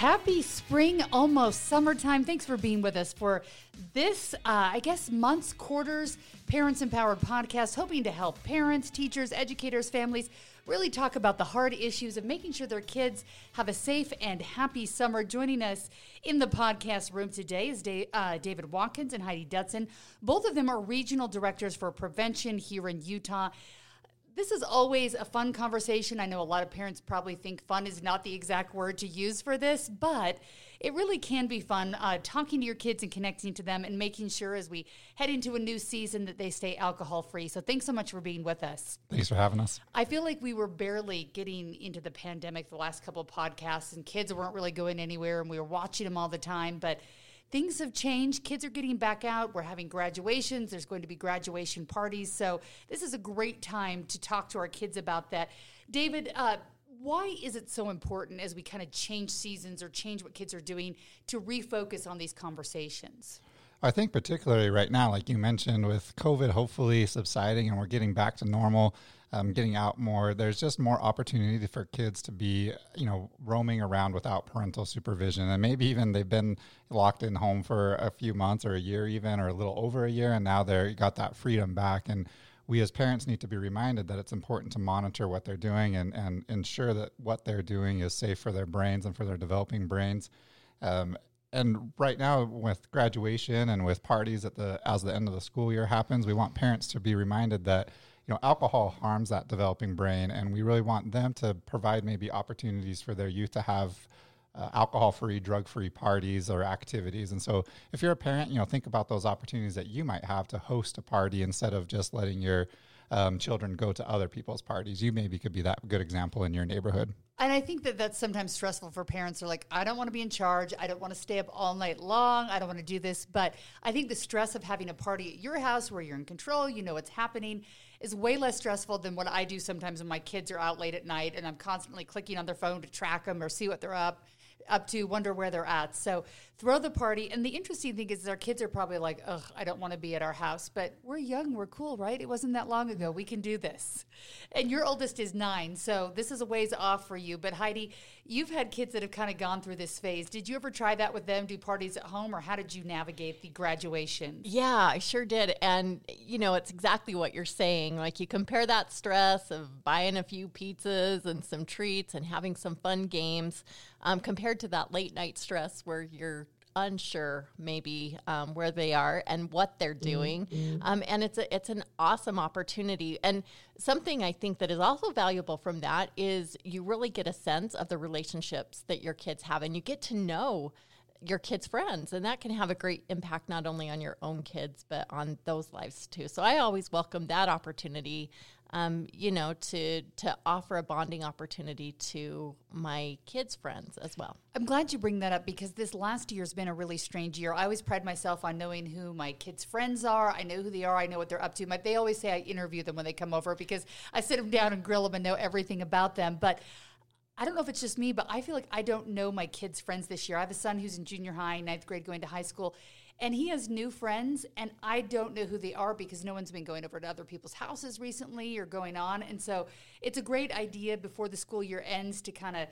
Happy spring, almost summertime. Thanks for being with us for this, uh, I guess, months, quarters, Parents Empowered podcast, hoping to help parents, teachers, educators, families really talk about the hard issues of making sure their kids have a safe and happy summer. Joining us in the podcast room today is Dave, uh, David Watkins and Heidi Dutson. Both of them are regional directors for prevention here in Utah. This is always a fun conversation. I know a lot of parents probably think fun is not the exact word to use for this, but it really can be fun uh, talking to your kids and connecting to them and making sure as we head into a new season that they stay alcohol free. So thanks so much for being with us. Thanks for having us. I feel like we were barely getting into the pandemic the last couple of podcasts, and kids weren't really going anywhere, and we were watching them all the time, but things have changed. Kids are getting back out. We're having graduations. There's going to be graduation parties. So this is a great time to talk to our kids about that. David, uh, why is it so important as we kind of change seasons or change what kids are doing to refocus on these conversations? I think particularly right now, like you mentioned, with COVID hopefully subsiding and we're getting back to normal, um, getting out more, there's just more opportunity for kids to be, you know, roaming around without parental supervision. And maybe even they've been locked in home for a few months or a year even, or a little over a year, and now they're got that freedom back. And we as parents need to be reminded that it's important to monitor what they're doing and, and ensure that what they're doing is safe for their brains and for their developing brains. Um, and right now with graduation and with parties at the as the end of the school year happens we want parents to be reminded that know alcohol harms that developing brain and we really want them to provide maybe opportunities for their youth to have uh, alcohol free drug free parties or activities and so if you're a parent you know think about those opportunities that you might have to host a party instead of just letting your um, children go to other people's parties. You maybe could be that good example in your neighborhood. And I think that that's sometimes stressful for parents. They're like, I don't want to be in charge. I don't want to stay up all night long. I don't want to do this. But I think the stress of having a party at your house where you're in control, you know what's happening, is way less stressful than what I do sometimes when my kids are out late at night and I'm constantly clicking on their phone to track them or see what they're up up to, wonder where they're at. So throw the party. And the interesting thing is, our kids are probably like, ugh, I don't want to be at our house. But we're young, we're cool, right? It wasn't that long ago. We can do this. And your oldest is nine. So this is a ways off for you. But Heidi, you've had kids that have kind of gone through this phase. Did you ever try that with them, do parties at home, or how did you navigate the graduation? Yeah, I sure did. And, you know, it's exactly what you're saying. Like, you compare that stress of buying a few pizzas and some treats and having some fun games um, compared to that late night stress where you're unsure maybe um, where they are and what they're mm-hmm. doing mm-hmm. um, and it's a, it's an awesome opportunity and something i think that is also valuable from that is you really get a sense of the relationships that your kids have and you get to know your kids' friends, and that can have a great impact not only on your own kids but on those lives too. So I always welcome that opportunity, um, you know, to to offer a bonding opportunity to my kids' friends as well. I'm glad you bring that up because this last year has been a really strange year. I always pride myself on knowing who my kids' friends are. I know who they are. I know what they're up to. My, they always say I interview them when they come over because I sit them down and grill them and know everything about them, but. I don't know if it's just me, but I feel like I don't know my kids' friends this year. I have a son who's in junior high, ninth grade, going to high school, and he has new friends, and I don't know who they are because no one's been going over to other people's houses recently or going on. And so it's a great idea before the school year ends to kind of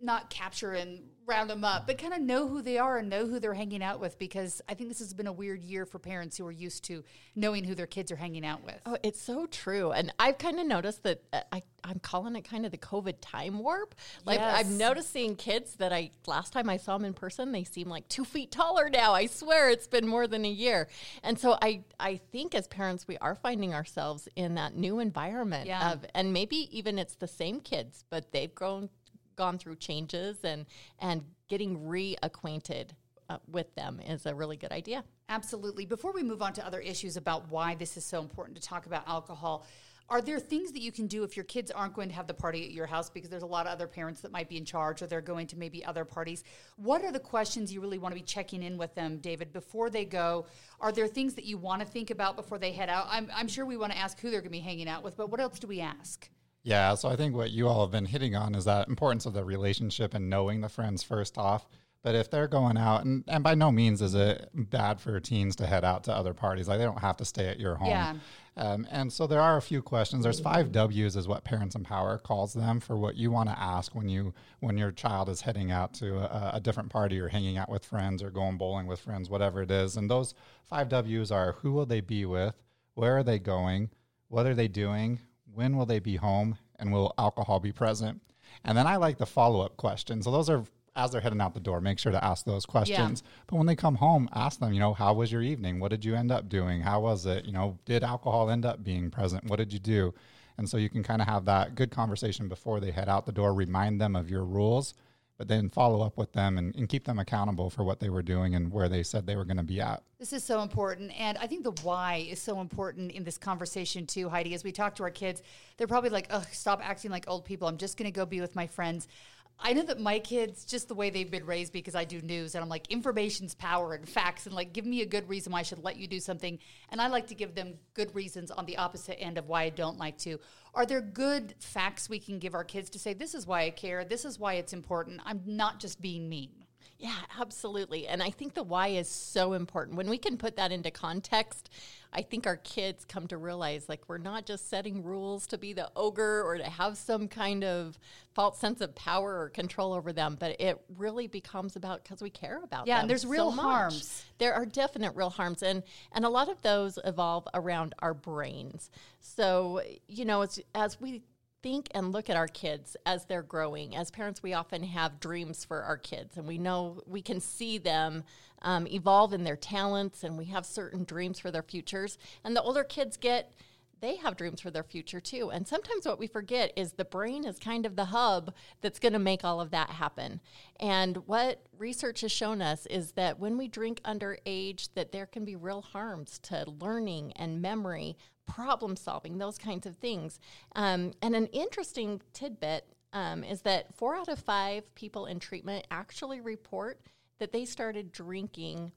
not capture and round them up, but kind of know who they are and know who they're hanging out with because I think this has been a weird year for parents who are used to knowing who their kids are hanging out with. Oh, it's so true. And I've kind of noticed that uh, I, I'm calling it kind of the COVID time warp. Like yes. I'm noticing kids that I, last time I saw them in person, they seem like two feet taller now. I swear it's been more than a year. And so I, I think as parents, we are finding ourselves in that new environment yeah. of, and maybe even it's the same kids, but they've grown gone through changes and and getting reacquainted uh, with them is a really good idea. Absolutely. Before we move on to other issues about why this is so important to talk about alcohol, are there things that you can do if your kids aren't going to have the party at your house because there's a lot of other parents that might be in charge or they're going to maybe other parties? What are the questions you really want to be checking in with them, David, before they go? Are there things that you want to think about before they head out? I'm, I'm sure we want to ask who they're going to be hanging out with, but what else do we ask? Yeah, so I think what you all have been hitting on is that importance of the relationship and knowing the friends first off. But if they're going out, and, and by no means is it bad for teens to head out to other parties. Like they don't have to stay at your home. Yeah. Um, and so there are a few questions. There's five W's is what Parents Empower calls them for what you want to ask when you when your child is heading out to a, a different party or hanging out with friends or going bowling with friends, whatever it is. And those five W's are who will they be with, where are they going, what are they doing, when will they be home, and will alcohol be present? And then I like the follow up question. So those are as they're heading out the door, make sure to ask those questions. Yeah. But when they come home, ask them, you know, how was your evening? What did you end up doing? How was it? You know, did alcohol end up being present? What did you do? And so you can kind of have that good conversation before they head out the door, remind them of your rules, but then follow up with them and, and keep them accountable for what they were doing and where they said they were going to be at. This is so important. And I think the why is so important in this conversation, too, Heidi. As we talk to our kids, they're probably like, oh, stop acting like old people. I'm just going to go be with my friends. I know that my kids, just the way they've been raised, because I do news and I'm like, information's power and facts, and like, give me a good reason why I should let you do something. And I like to give them good reasons on the opposite end of why I don't like to. Are there good facts we can give our kids to say, this is why I care, this is why it's important? I'm not just being mean. Yeah, absolutely. And I think the why is so important. When we can put that into context, I think our kids come to realize like we're not just setting rules to be the ogre or to have some kind of false sense of power or control over them, but it really becomes about because we care about yeah, them. Yeah, and there's real so harms. There are definite real harms, and and a lot of those evolve around our brains. So you know, as as we think and look at our kids as they're growing. As parents, we often have dreams for our kids, and we know we can see them um, evolve in their talents, and we have certain dreams for their futures. And the older kids get, they have dreams for their future too. And sometimes what we forget is the brain is kind of the hub that's going to make all of that happen. And what research has shown us is that when we drink underage that there can be real harms to learning and memory problem solving, those kinds of things. Um, and an interesting tidbit um, is that four out of five people in treatment actually report that they started drinking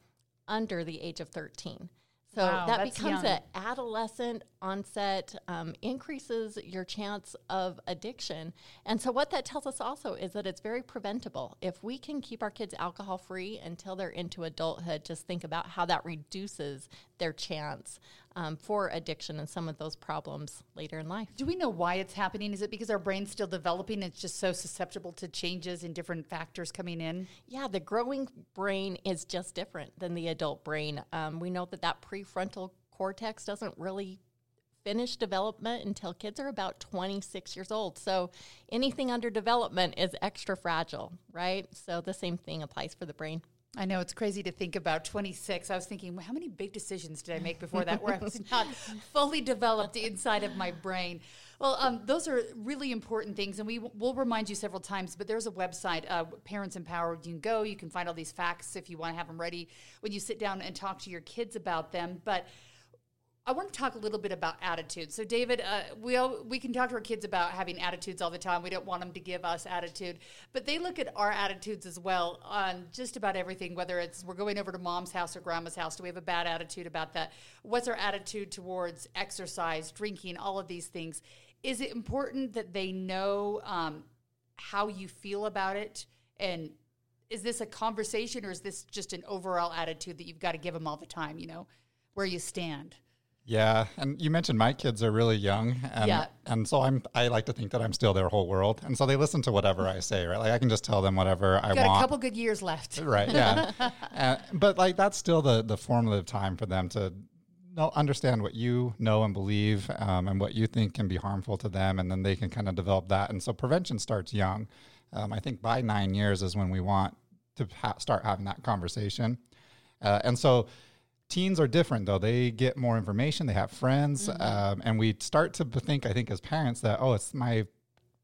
under the age of 13. So wow, that becomes an adolescent onset, um, increases your chance of addiction. And so, what that tells us also is that it's very preventable. If we can keep our kids alcohol free until they're into adulthood, just think about how that reduces their chance um, for addiction and some of those problems later in life. Do we know why it's happening? Is it because our brain's still developing? It's just so susceptible to changes and different factors coming in? Yeah, the growing brain is just different than the adult brain. Um, we know that that prefrontal cortex doesn't really finish development until kids are about 26 years old. So anything under development is extra fragile, right? So the same thing applies for the brain. I know it's crazy to think about 26. I was thinking, well, how many big decisions did I make before that where I was not fully developed inside of my brain? Well, um, those are really important things, and we w- will remind you several times. But there's a website, uh, Parents Empowered. You can go, you can find all these facts if you want to have them ready when you sit down and talk to your kids about them. But I want to talk a little bit about attitude. So, David, uh, we all, we can talk to our kids about having attitudes all the time. We don't want them to give us attitude, but they look at our attitudes as well on just about everything. Whether it's we're going over to mom's house or grandma's house, do we have a bad attitude about that? What's our attitude towards exercise, drinking, all of these things? Is it important that they know um, how you feel about it and is this a conversation or is this just an overall attitude that you've got to give them all the time? You know, where you stand. Yeah, and you mentioned my kids are really young, and yeah. and so I'm I like to think that I'm still their whole world, and so they listen to whatever I say, right? Like I can just tell them whatever I want. got want. A couple good years left, right? Yeah, and, but like that's still the the formative time for them to know, understand what you know and believe, um, and what you think can be harmful to them, and then they can kind of develop that. And so prevention starts young. Um, I think by nine years is when we want to ha- start having that conversation, uh, and so teens are different though. They get more information they have friends mm-hmm. um, and we start to think i think as parents that oh it's my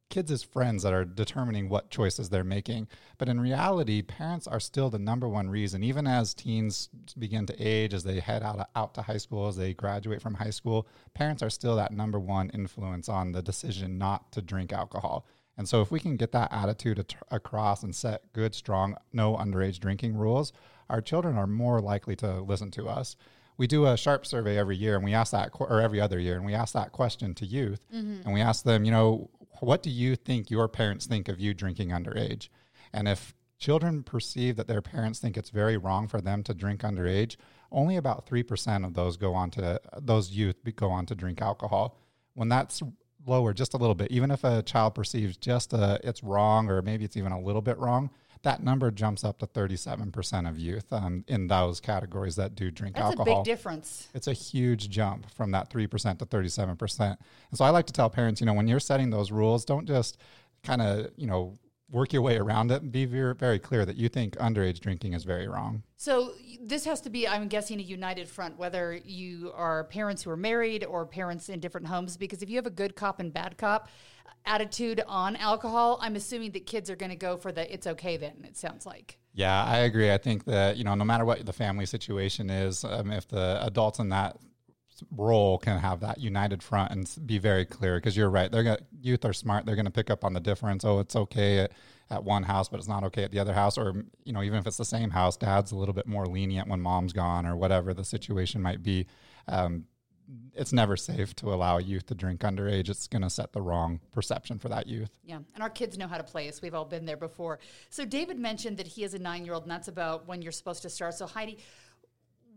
kids as friends that are determining what choices they're making. But in reality parents are still the number one reason. Even as teens begin to age as they head out, out to high school as they graduate from high school parents are still that number one influence on the decision not to drink alcohol. And so if we can get that attitude at- across and set good strong no underage drinking rules our children are more likely to listen to us. We do a SHARP survey every year, and we ask that, or every other year, and we ask that question to youth, mm-hmm. and we ask them, you know, what do you think your parents think of you drinking underage? And if children perceive that their parents think it's very wrong for them to drink underage, only about 3% of those go on to those youth go on to drink alcohol. When that's lower just a little bit, even if a child perceives just a, it's wrong or maybe it's even a little bit wrong, that number jumps up to 37% of youth um, in those categories that do drink That's alcohol. That's a big difference. It's a huge jump from that 3% to 37%. And so I like to tell parents, you know, when you're setting those rules, don't just kind of, you know, work your way around it and be very, very clear that you think underage drinking is very wrong. So this has to be, I'm guessing, a united front, whether you are parents who are married or parents in different homes. Because if you have a good cop and bad cop attitude on alcohol, I'm assuming that kids are going to go for the "it's okay." Then it sounds like. Yeah, I agree. I think that you know, no matter what the family situation is, um, if the adults in that role can have that united front and be very clear because you're right they're going youth are smart they're going to pick up on the difference oh it's okay at, at one house but it's not okay at the other house or you know even if it's the same house dad's a little bit more lenient when mom's gone or whatever the situation might be um, it's never safe to allow a youth to drink underage. It's going to set the wrong perception for that youth. Yeah, and our kids know how to play us. We've all been there before. So David mentioned that he has a nine-year-old, and that's about when you're supposed to start. So Heidi,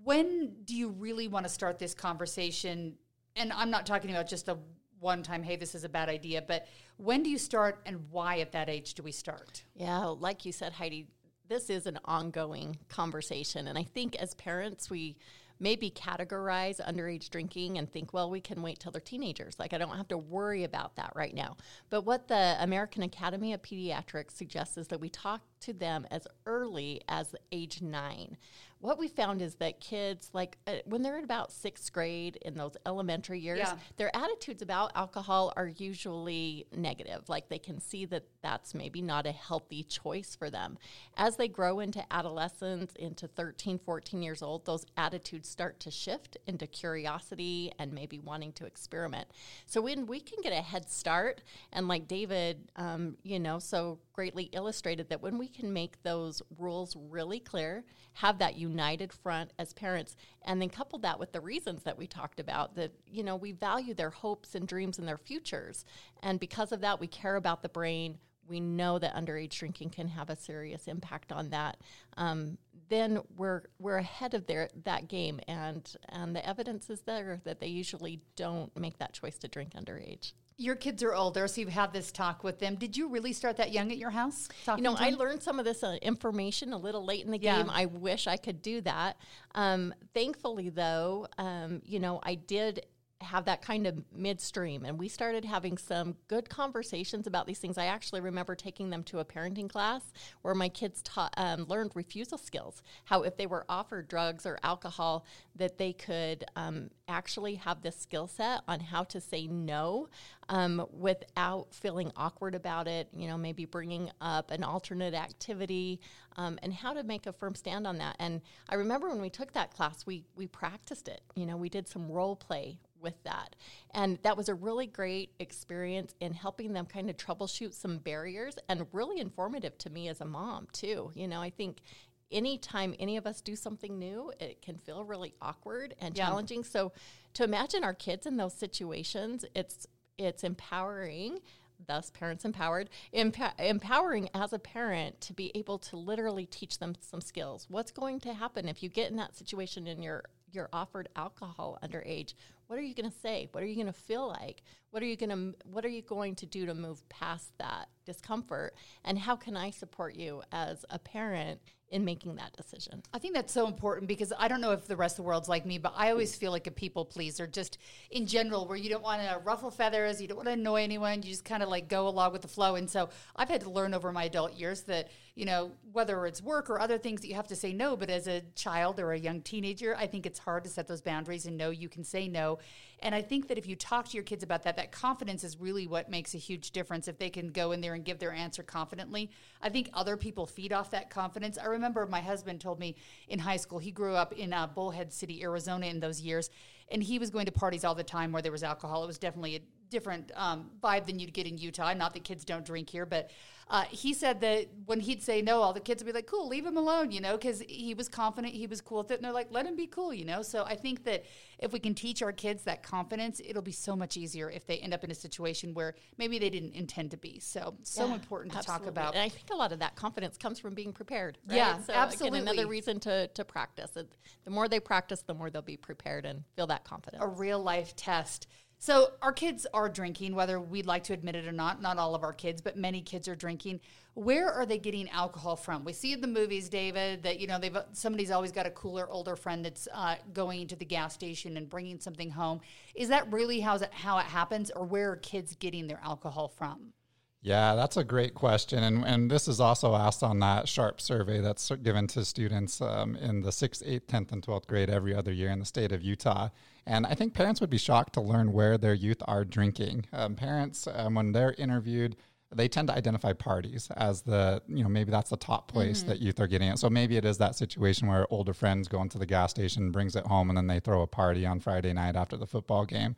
when do you really want to start this conversation? And I'm not talking about just a one time, hey, this is a bad idea, but when do you start and why at that age do we start? Yeah, like you said, Heidi, this is an ongoing conversation. And I think as parents, we maybe categorize underage drinking and think, well, we can wait till they're teenagers. Like, I don't have to worry about that right now. But what the American Academy of Pediatrics suggests is that we talk to them as early as age nine what we found is that kids, like uh, when they're in about sixth grade in those elementary years, yeah. their attitudes about alcohol are usually negative. Like they can see that that's maybe not a healthy choice for them. As they grow into adolescence, into 13, 14 years old, those attitudes start to shift into curiosity and maybe wanting to experiment. So when we can get a head start, and like David, um, you know, so greatly illustrated that when we can make those rules really clear, have that united front as parents and then couple that with the reasons that we talked about that you know we value their hopes and dreams and their futures. And because of that we care about the brain. We know that underage drinking can have a serious impact on that. Um, then we're we're ahead of their that game. And and the evidence is there that they usually don't make that choice to drink underage your kids are older, so you've had this talk with them. Did you really start that young at your house? You know, I learned some of this uh, information a little late in the yeah. game. I wish I could do that. Um, thankfully, though, um, you know, I did have that kind of midstream. And we started having some good conversations about these things. I actually remember taking them to a parenting class where my kids taught um, learned refusal skills how if they were offered drugs or alcohol that they could um, actually have this skill set on how to say no um, without feeling awkward about it you know maybe bringing up an alternate activity um, and how to make a firm stand on that. And i remember when we took that class we we practiced it. You know we did some role play with that. And that was a really great experience in helping them kind of troubleshoot some barriers and really informative to me as a mom, too. You know, I think anytime any of us do something new, it can feel really awkward and yeah. challenging. So to imagine our kids in those situations, it's it's empowering thus parents empowered emp- empowering as a parent to be able to literally teach them some skills what's going to happen if you get in that situation and you're you're offered alcohol underage what are you going to say what are you going to feel like what are you going to what are you going to do to move past that discomfort and how can i support you as a parent in making that decision. I think that's so important because I don't know if the rest of the world's like me, but I always feel like a people pleaser, just in general, where you don't want to ruffle feathers, you don't want to annoy anyone, you just kind of like go along with the flow. And so I've had to learn over my adult years that, you know, whether it's work or other things that you have to say no, but as a child or a young teenager, I think it's hard to set those boundaries and know you can say no. And I think that if you talk to your kids about that, that confidence is really what makes a huge difference. If they can go in there and give their answer confidently, I think other people feed off that confidence. I remember my husband told me in high school, he grew up in uh, Bullhead City, Arizona in those years, and he was going to parties all the time where there was alcohol. It was definitely a different um, vibe than you'd get in Utah. Not that kids don't drink here, but uh, he said that when he'd say no, all the kids would be like, "Cool, leave him alone," you know, because he was confident, he was cool with it, and they're like, "Let him be cool," you know. So I think that if we can teach our kids that confidence, it'll be so much easier if they end up in a situation where maybe they didn't intend to be. So so Yeah, important to absolutely. talk about. And I think a lot of that confidence comes from being prepared. Right? Yeah, so absolutely. Again, another reason to, to practice. It, the more they practice, the more they'll be prepared and feel that confidence. a real life test. So our kids are drinking, whether we'd like to admit it or not. Not all of our kids, but many kids are drinking. Where are they getting alcohol from? We see in the movies, David, that you know they've somebody's always got a cooler older friend that's uh, going to the gas station and bringing something home. Is that really how it how it happens, or where are kids getting their alcohol from? Yeah, that's a great question. And, and this is also asked on that SHARP survey that's given to students um, in the 6th, 8th, 10th, and 12th grade every other year in the state of Utah. And I think parents would be shocked to learn where their youth are drinking. Um, parents, um, when they're interviewed, they tend to identify parties as the, you know, maybe that's the top place that youth are getting it. So maybe it is that situation where older friends go into the gas station, brings it home, and then they throw a party on Friday night after the football game.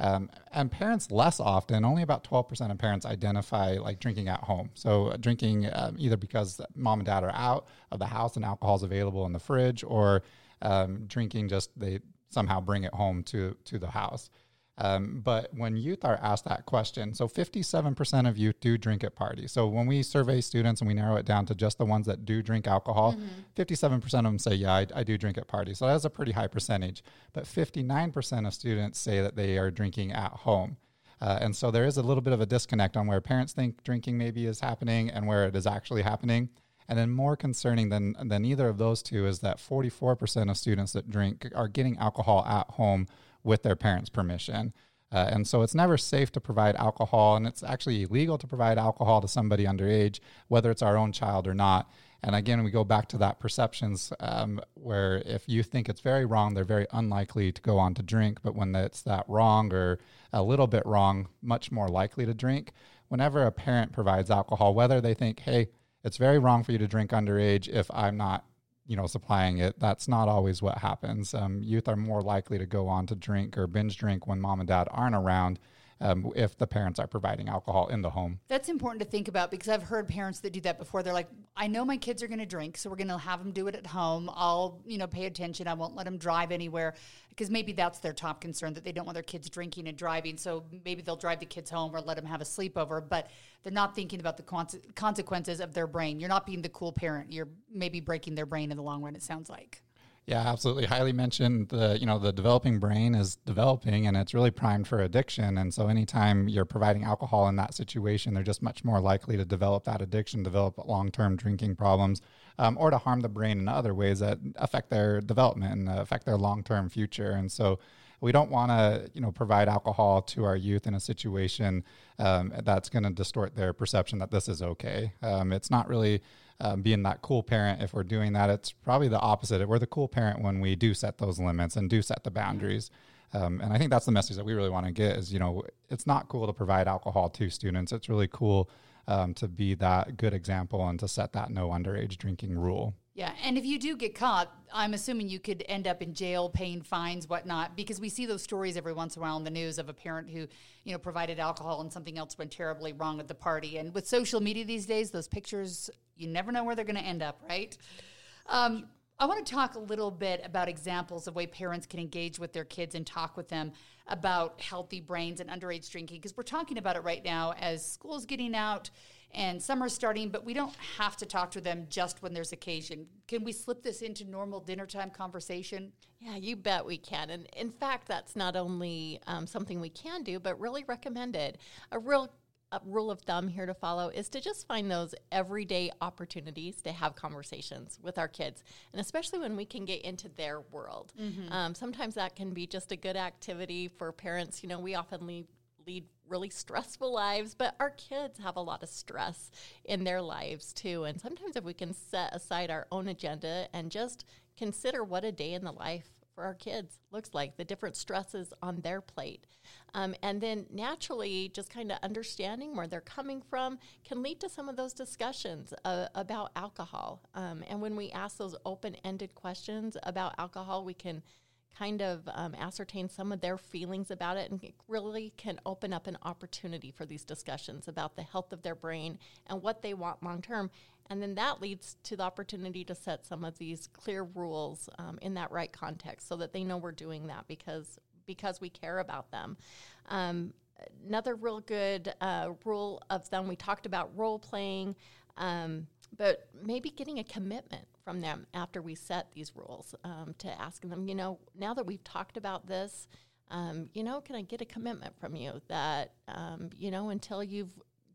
Um, and parents less often, only about 12% of parents identify like drinking at home. So uh, drinking um, either because mom and dad are out of the house and alcohol is available in the fridge or um, drinking just they somehow bring it home to, to the house. Um, but when youth are asked that question, so 57% of youth do drink at parties. So when we survey students and we narrow it down to just the ones that do drink alcohol, 57% of them say, Yeah, I, I do drink at parties. So that's a pretty high percentage. But 59% of students say that they are drinking at home. Uh, and so there is a little bit of a disconnect on where parents think drinking maybe is happening and where it is actually happening. And then more concerning than than either of those two is that 44% of students that drink are getting alcohol at home with their parents' permission. Uh, and so it's never safe to provide alcohol, and it's actually illegal to provide alcohol to somebody underage, whether it's our own child or not. And again, we go back to that perceptions um, where if you think it's very wrong, they're very unlikely to go on to drink. But when it's that wrong or a little bit wrong, much more likely to drink. Whenever a parent provides alcohol, whether they think, hey, it's very wrong for you to drink underage if I'm not, you know, supplying it. That's not always what happens. Um, youth are more likely to go on to drink or binge drink when mom and dad aren't around um, if the parents are providing alcohol in the home. That's important to think about because I've heard parents that do that before. They're like, I know my kids are going to drink, so we're going to have them do it at home. I'll, you know, pay attention. I won't let them drive anywhere because maybe that's their top concern that they don't want their kids drinking and driving. So maybe they'll drive the kids home or let them have a sleepover, but they're not thinking about the con- consequences of their brain. You're not being the cool parent. You're maybe breaking their brain in the long run, it sounds like. Yeah, absolutely. Heidi mentioned the you know the developing brain is developing and it's really primed for addiction. And so anytime you're providing alcohol in that situation, they're just much more likely to develop that addiction, develop long term drinking problems, um, or to harm the brain in other ways that affect their development and affect their long term future. And so we don't want to you know provide alcohol to our youth in a situation um, that's going to distort their perception that this is okay. Um, it's not really um, being that cool parent if we're doing that. It's probably the opposite. We're the cool parent when we do set those limits and do set the boundaries. Um, and I think that's the message that we really want to get is, you know, it's not cool to provide alcohol to students. It's really cool um, to be that good example and to set that no underage drinking rule. Yeah, and if you do get caught, I'm assuming you could end up in jail, paying fines, whatnot, because we see those stories every once in a while in the news of a parent who, you know, provided alcohol and something else went terribly wrong at the party. And with social media these days, those pictures, you never know where they're going to end up, right? Um, I want to talk a little bit about examples of way parents can engage with their kids and talk with them about healthy brains and underage drinking because we're talking about it right now as school's getting out and summer's starting, but we don't have to talk to them just when there's occasion. Can we slip this into normal dinner time conversation? Yeah, you bet we can. And in fact, that's not only um, something we can do, but really recommended. A real rule of thumb here to follow is to just find those everyday opportunities to have conversations with our kids, and especially when we can get into their world. Um, sometimes that can be just a good activity for parents. You know, we often lead lead really stressful lives, but our kids have a lot of stress in their lives too. And sometimes if we can set aside our own agenda and just consider what a day in the life for our kids looks like, the different stresses on their plate. Um, and then naturally, just kind of understanding where they're coming from can lead to some of those discussions uh, about alcohol. Um, and when we ask those open ended questions about alcohol, we can kind of um, ascertain some of their feelings about it and it really can open up an opportunity for these discussions about the health of their brain and what they want long term. And then that leads to the opportunity to set some of these clear rules um, in that right context so that they know we're doing that because because we care about them. Um, another real good uh, rule of thumb we talked about role playing um, but maybe getting a commitment from them after we set these rules um, to asking them, you know, now that we've talked about this, um, you know, can I get a commitment from you that, um, you know, until you've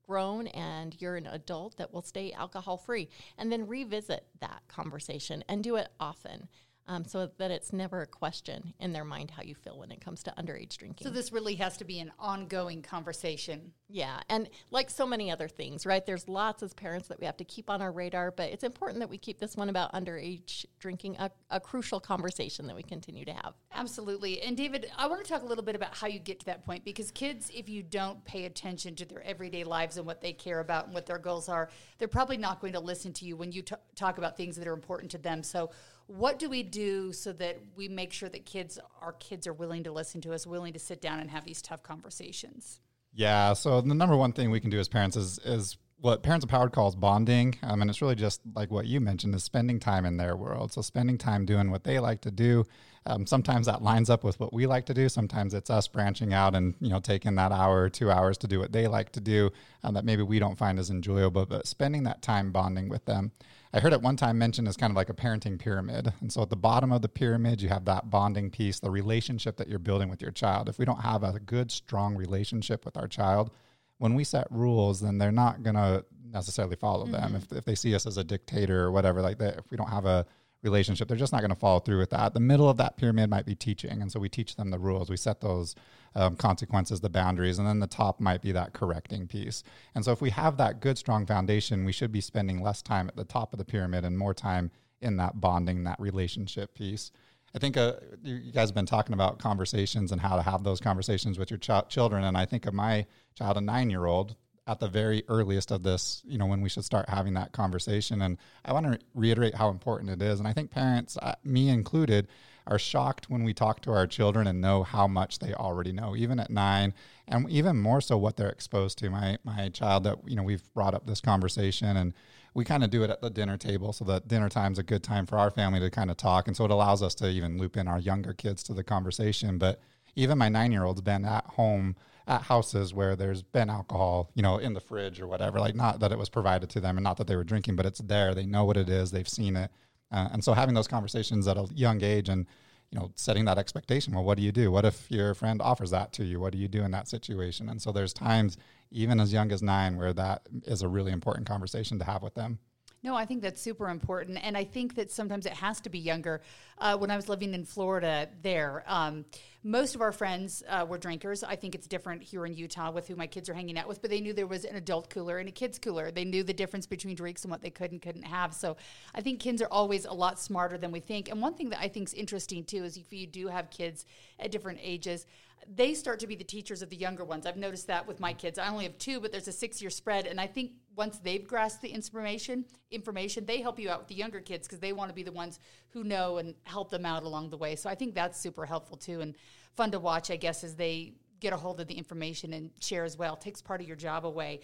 grown and you're an adult, that will stay alcohol free? And then revisit that conversation and do it often um, so that it's never a question in their mind how you feel when it comes to underage drinking. So this really has to be an ongoing conversation. Yeah, and like so many other things, right? There's lots as parents that we have to keep on our radar, but it's important that we keep this one about underage drinking a, a crucial conversation that we continue to have. Absolutely. And David, I want to talk a little bit about how you get to that point because kids, if you don't pay attention to their everyday lives and what they care about and what their goals are, they're probably not going to listen to you when you t- talk about things that are important to them. So what do we do so that we make sure that kids our kids are willing to listen to us willing to sit down and have these tough conversations? Yeah so the number one thing we can do as parents is is what parents empowered calls bonding um, and it's really just like what you mentioned is spending time in their world so spending time doing what they like to do um, sometimes that lines up with what we like to do sometimes it's us branching out and you know taking that hour or two hours to do what they like to do um, that maybe we don't find as enjoyable but spending that time bonding with them I heard it one time mentioned as kind of like a parenting pyramid. And so at the bottom of the pyramid, you have that bonding piece, the relationship that you're building with your child. If we don't have a good, strong relationship with our child, when we set rules, then they're not going to necessarily follow mm-hmm. them. If, if they see us as a dictator or whatever like that, if we don't have a relationship, they're just not going to follow through with that. The middle of that pyramid might be teaching. And so we teach them the rules. We set those um, consequences, the boundaries, and then the top might be that correcting piece. And so if we have that good, strong foundation, we should be spending less time at the top of the pyramid and more time in that bonding, that relationship piece. I think uh, you guys have been talking about conversations and how to have those conversations with your ch- children. And I think of my child, a nine year old, at the very earliest of this, you know, when we should start having that conversation. And I want to reiterate how important it is. And I think parents, uh, me included, are shocked when we talk to our children and know how much they already know, even at nine, and even more so what they're exposed to. My my child that you know we've brought up this conversation, and we kind of do it at the dinner table, so that dinner time's a good time for our family to kind of talk, and so it allows us to even loop in our younger kids to the conversation. But even my nine year old's been at home at houses where there's been alcohol, you know, in the fridge or whatever. Like not that it was provided to them and not that they were drinking, but it's there. They know what it is. They've seen it. Uh, and so having those conversations at a young age and you know setting that expectation well what do you do what if your friend offers that to you what do you do in that situation and so there's times even as young as nine where that is a really important conversation to have with them no, I think that's super important. And I think that sometimes it has to be younger. Uh, when I was living in Florida, there, um, most of our friends uh, were drinkers. I think it's different here in Utah with who my kids are hanging out with, but they knew there was an adult cooler and a kids cooler. They knew the difference between drinks and what they could and couldn't have. So I think kids are always a lot smarter than we think. And one thing that I think is interesting too is if you do have kids at different ages, they start to be the teachers of the younger ones. I've noticed that with my kids. I only have two, but there's a six year spread. And I think once they've grasped the information, information, they help you out with the younger kids because they want to be the ones who know and help them out along the way. So I think that's super helpful too and fun to watch, I guess, as they get a hold of the information and share as well. It takes part of your job away.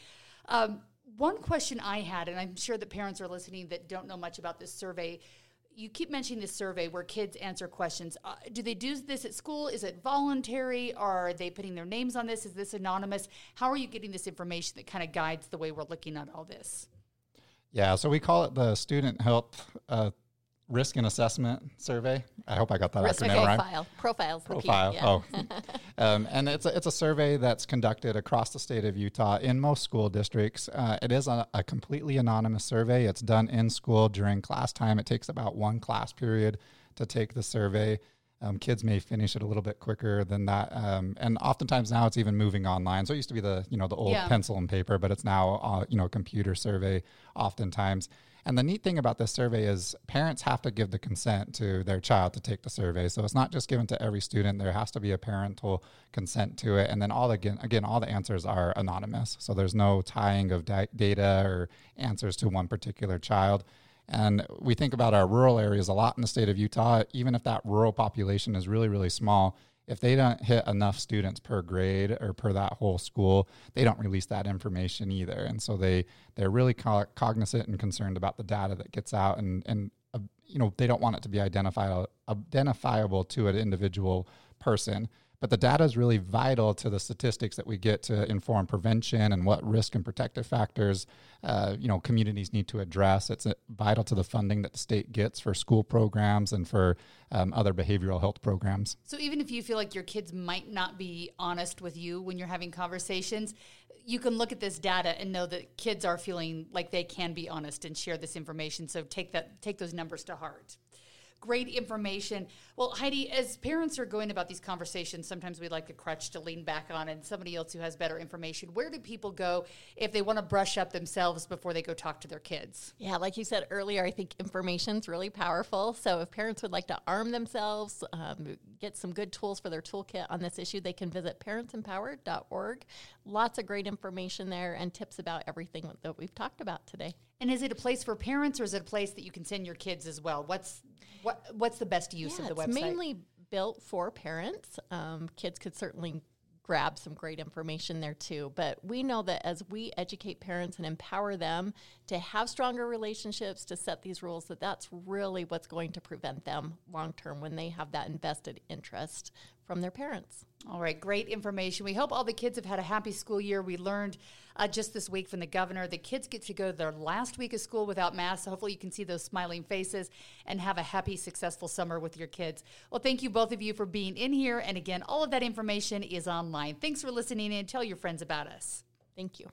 Um, one question I had, and I'm sure that parents are listening that don't know much about this survey you keep mentioning this survey where kids answer questions. Uh, do they do this at school? Is it voluntary? Are they putting their names on this? Is this anonymous? How are you getting this information that kind of guides the way we're looking at all this? Yeah, so we call it the Student Health uh, risk and assessment survey. I hope I got that risk acronym right. Profile. Profiles. Profile. Yeah. Oh, um, and it's a, it's a survey that's conducted across the state of Utah in most school districts. Uh, it is a, a, completely anonymous survey. It's done in school during class time. It takes about one class period to take the survey. Um, kids may finish it a little bit quicker than that, um, and oftentimes now it's even moving online. So it used to be the you know the old yeah. pencil and paper, but it's now uh, you know computer survey. Oftentimes, and the neat thing about this survey is parents have to give the consent to their child to take the survey. So it's not just given to every student. There has to be a parental consent to it. And then all again, again, all the answers are anonymous. So there's no tying of da- data or answers to one particular child. And we think about our rural areas a lot in the state of Utah, even if that rural population is really, really small. If they don't hit enough students per grade or per that whole school, they don't release that information either. And so they they're really co- cognizant and concerned about the data that gets out, and and uh, you know they don't want it to be identifiable identifiable to an individual person but the data is really vital to the statistics that we get to inform prevention and what risk and protective factors uh, you know communities need to address. It's uh, vital to the funding that the state gets for school programs and for um, other behavioral health programs. So even if you feel like your kids might not be honest with you when you're having conversations, you can look at this data and know that kids are feeling like they can be honest and share this information. So take that take those numbers to heart great information. Well, Heidi, as parents are going about these conversations, sometimes we like a crutch to lean back on and somebody else who has better information. Where do people go if they want to brush up themselves before they go talk to their kids? Yeah, like you said earlier, I think information is really powerful. So if parents would like to arm themselves, um, get some good tools for their toolkit on this issue, they can visit parentsempowered.org. Lots of great information there and tips about everything that we've talked about today. And is it a place for parents, or is it a place that you can send your kids as well? What's what What's the best use yeah, of the website? it's mainly built for parents. Um, kids could certainly grab some great information there too. But we know that as we educate parents and empower them to have stronger relationships, to set these rules, that that's really what's going to prevent them long term when they have that invested interest from their parents. All right, great information. We hope all the kids have had a happy school year. We learned uh, just this week from the governor the kids get to go their last week of school without masks. So hopefully, you can see those smiling faces and have a happy, successful summer with your kids. Well, thank you both of you for being in here. And again, all of that information is online. Thanks for listening and tell your friends about us. Thank you.